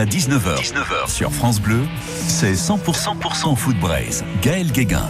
À 19h, 19h sur France Bleu, c'est 100%, 100% Foot Braise. Gaël Guéguin.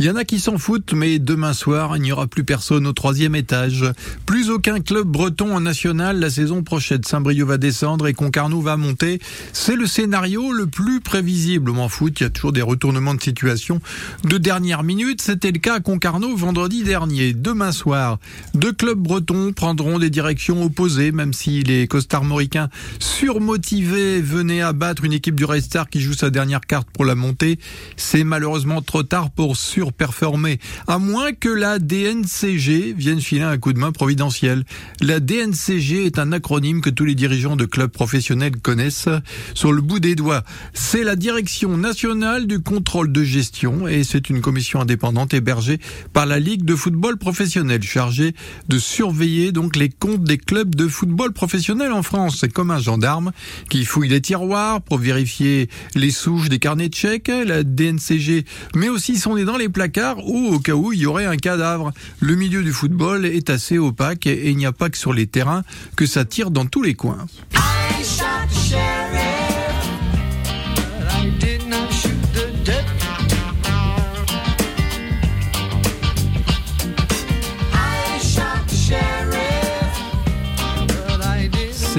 Il y en a qui s'en foutent, mais demain soir, il n'y aura plus personne au troisième étage. Plus aucun club breton en national la saison prochaine. Saint-Brieuc va descendre et Concarneau va monter. C'est le scénario le plus prévisible en foot. Il y a toujours des retournements de situation de dernière minute. C'était le cas à Concarneau vendredi dernier. Demain soir, deux clubs bretons prendront des directions opposées, même si les costards moricains surmotivés venaient abattre une équipe du Star qui joue sa dernière carte pour la montée. C'est malheureusement trop tard pour sur performer, à moins que la DNCG vienne filer un coup de main providentiel. La DNCG est un acronyme que tous les dirigeants de clubs professionnels connaissent sur le bout des doigts. C'est la Direction nationale du contrôle de gestion et c'est une commission indépendante hébergée par la Ligue de football professionnel chargée de surveiller donc les comptes des clubs de football professionnel en France. C'est comme un gendarme qui fouille les tiroirs pour vérifier les souches des carnets de chèques. La DNCG met aussi son nez dans les placard ou au cas où il y aurait un cadavre. Le milieu du football est assez opaque et il n'y a pas que sur les terrains que ça tire dans tous les coins.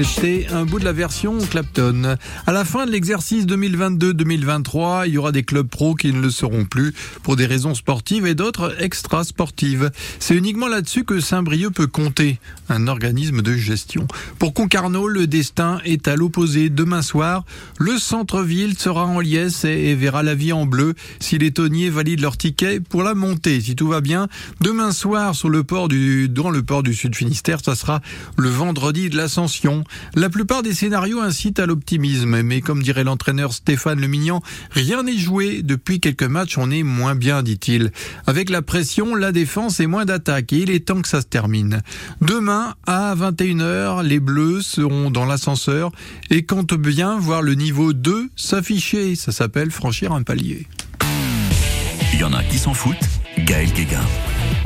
C'était un bout de la version Clapton. À la fin de l'exercice 2022-2023, il y aura des clubs pros qui ne le seront plus pour des raisons sportives et d'autres extra-sportives. C'est uniquement là-dessus que Saint-Brieuc peut compter, un organisme de gestion. Pour Concarneau, le destin est à l'opposé. Demain soir, le centre-ville sera en liesse et verra la vie en bleu si les tonniers valident leur ticket pour la montée. Si tout va bien, demain soir, sur le port du, dans le port du Sud Finistère, ça sera le vendredi de l'ascension. La plupart des scénarios incitent à l'optimisme, mais comme dirait l'entraîneur Stéphane Lemignan, rien n'est joué. Depuis quelques matchs, on est moins bien, dit-il. Avec la pression, la défense et moins d'attaque, et il est temps que ça se termine. Demain, à 21h, les Bleus seront dans l'ascenseur et comptent bien voir le niveau 2 s'afficher. Ça s'appelle franchir un palier. Il y en a qui s'en foutent. Gaël Guéguin.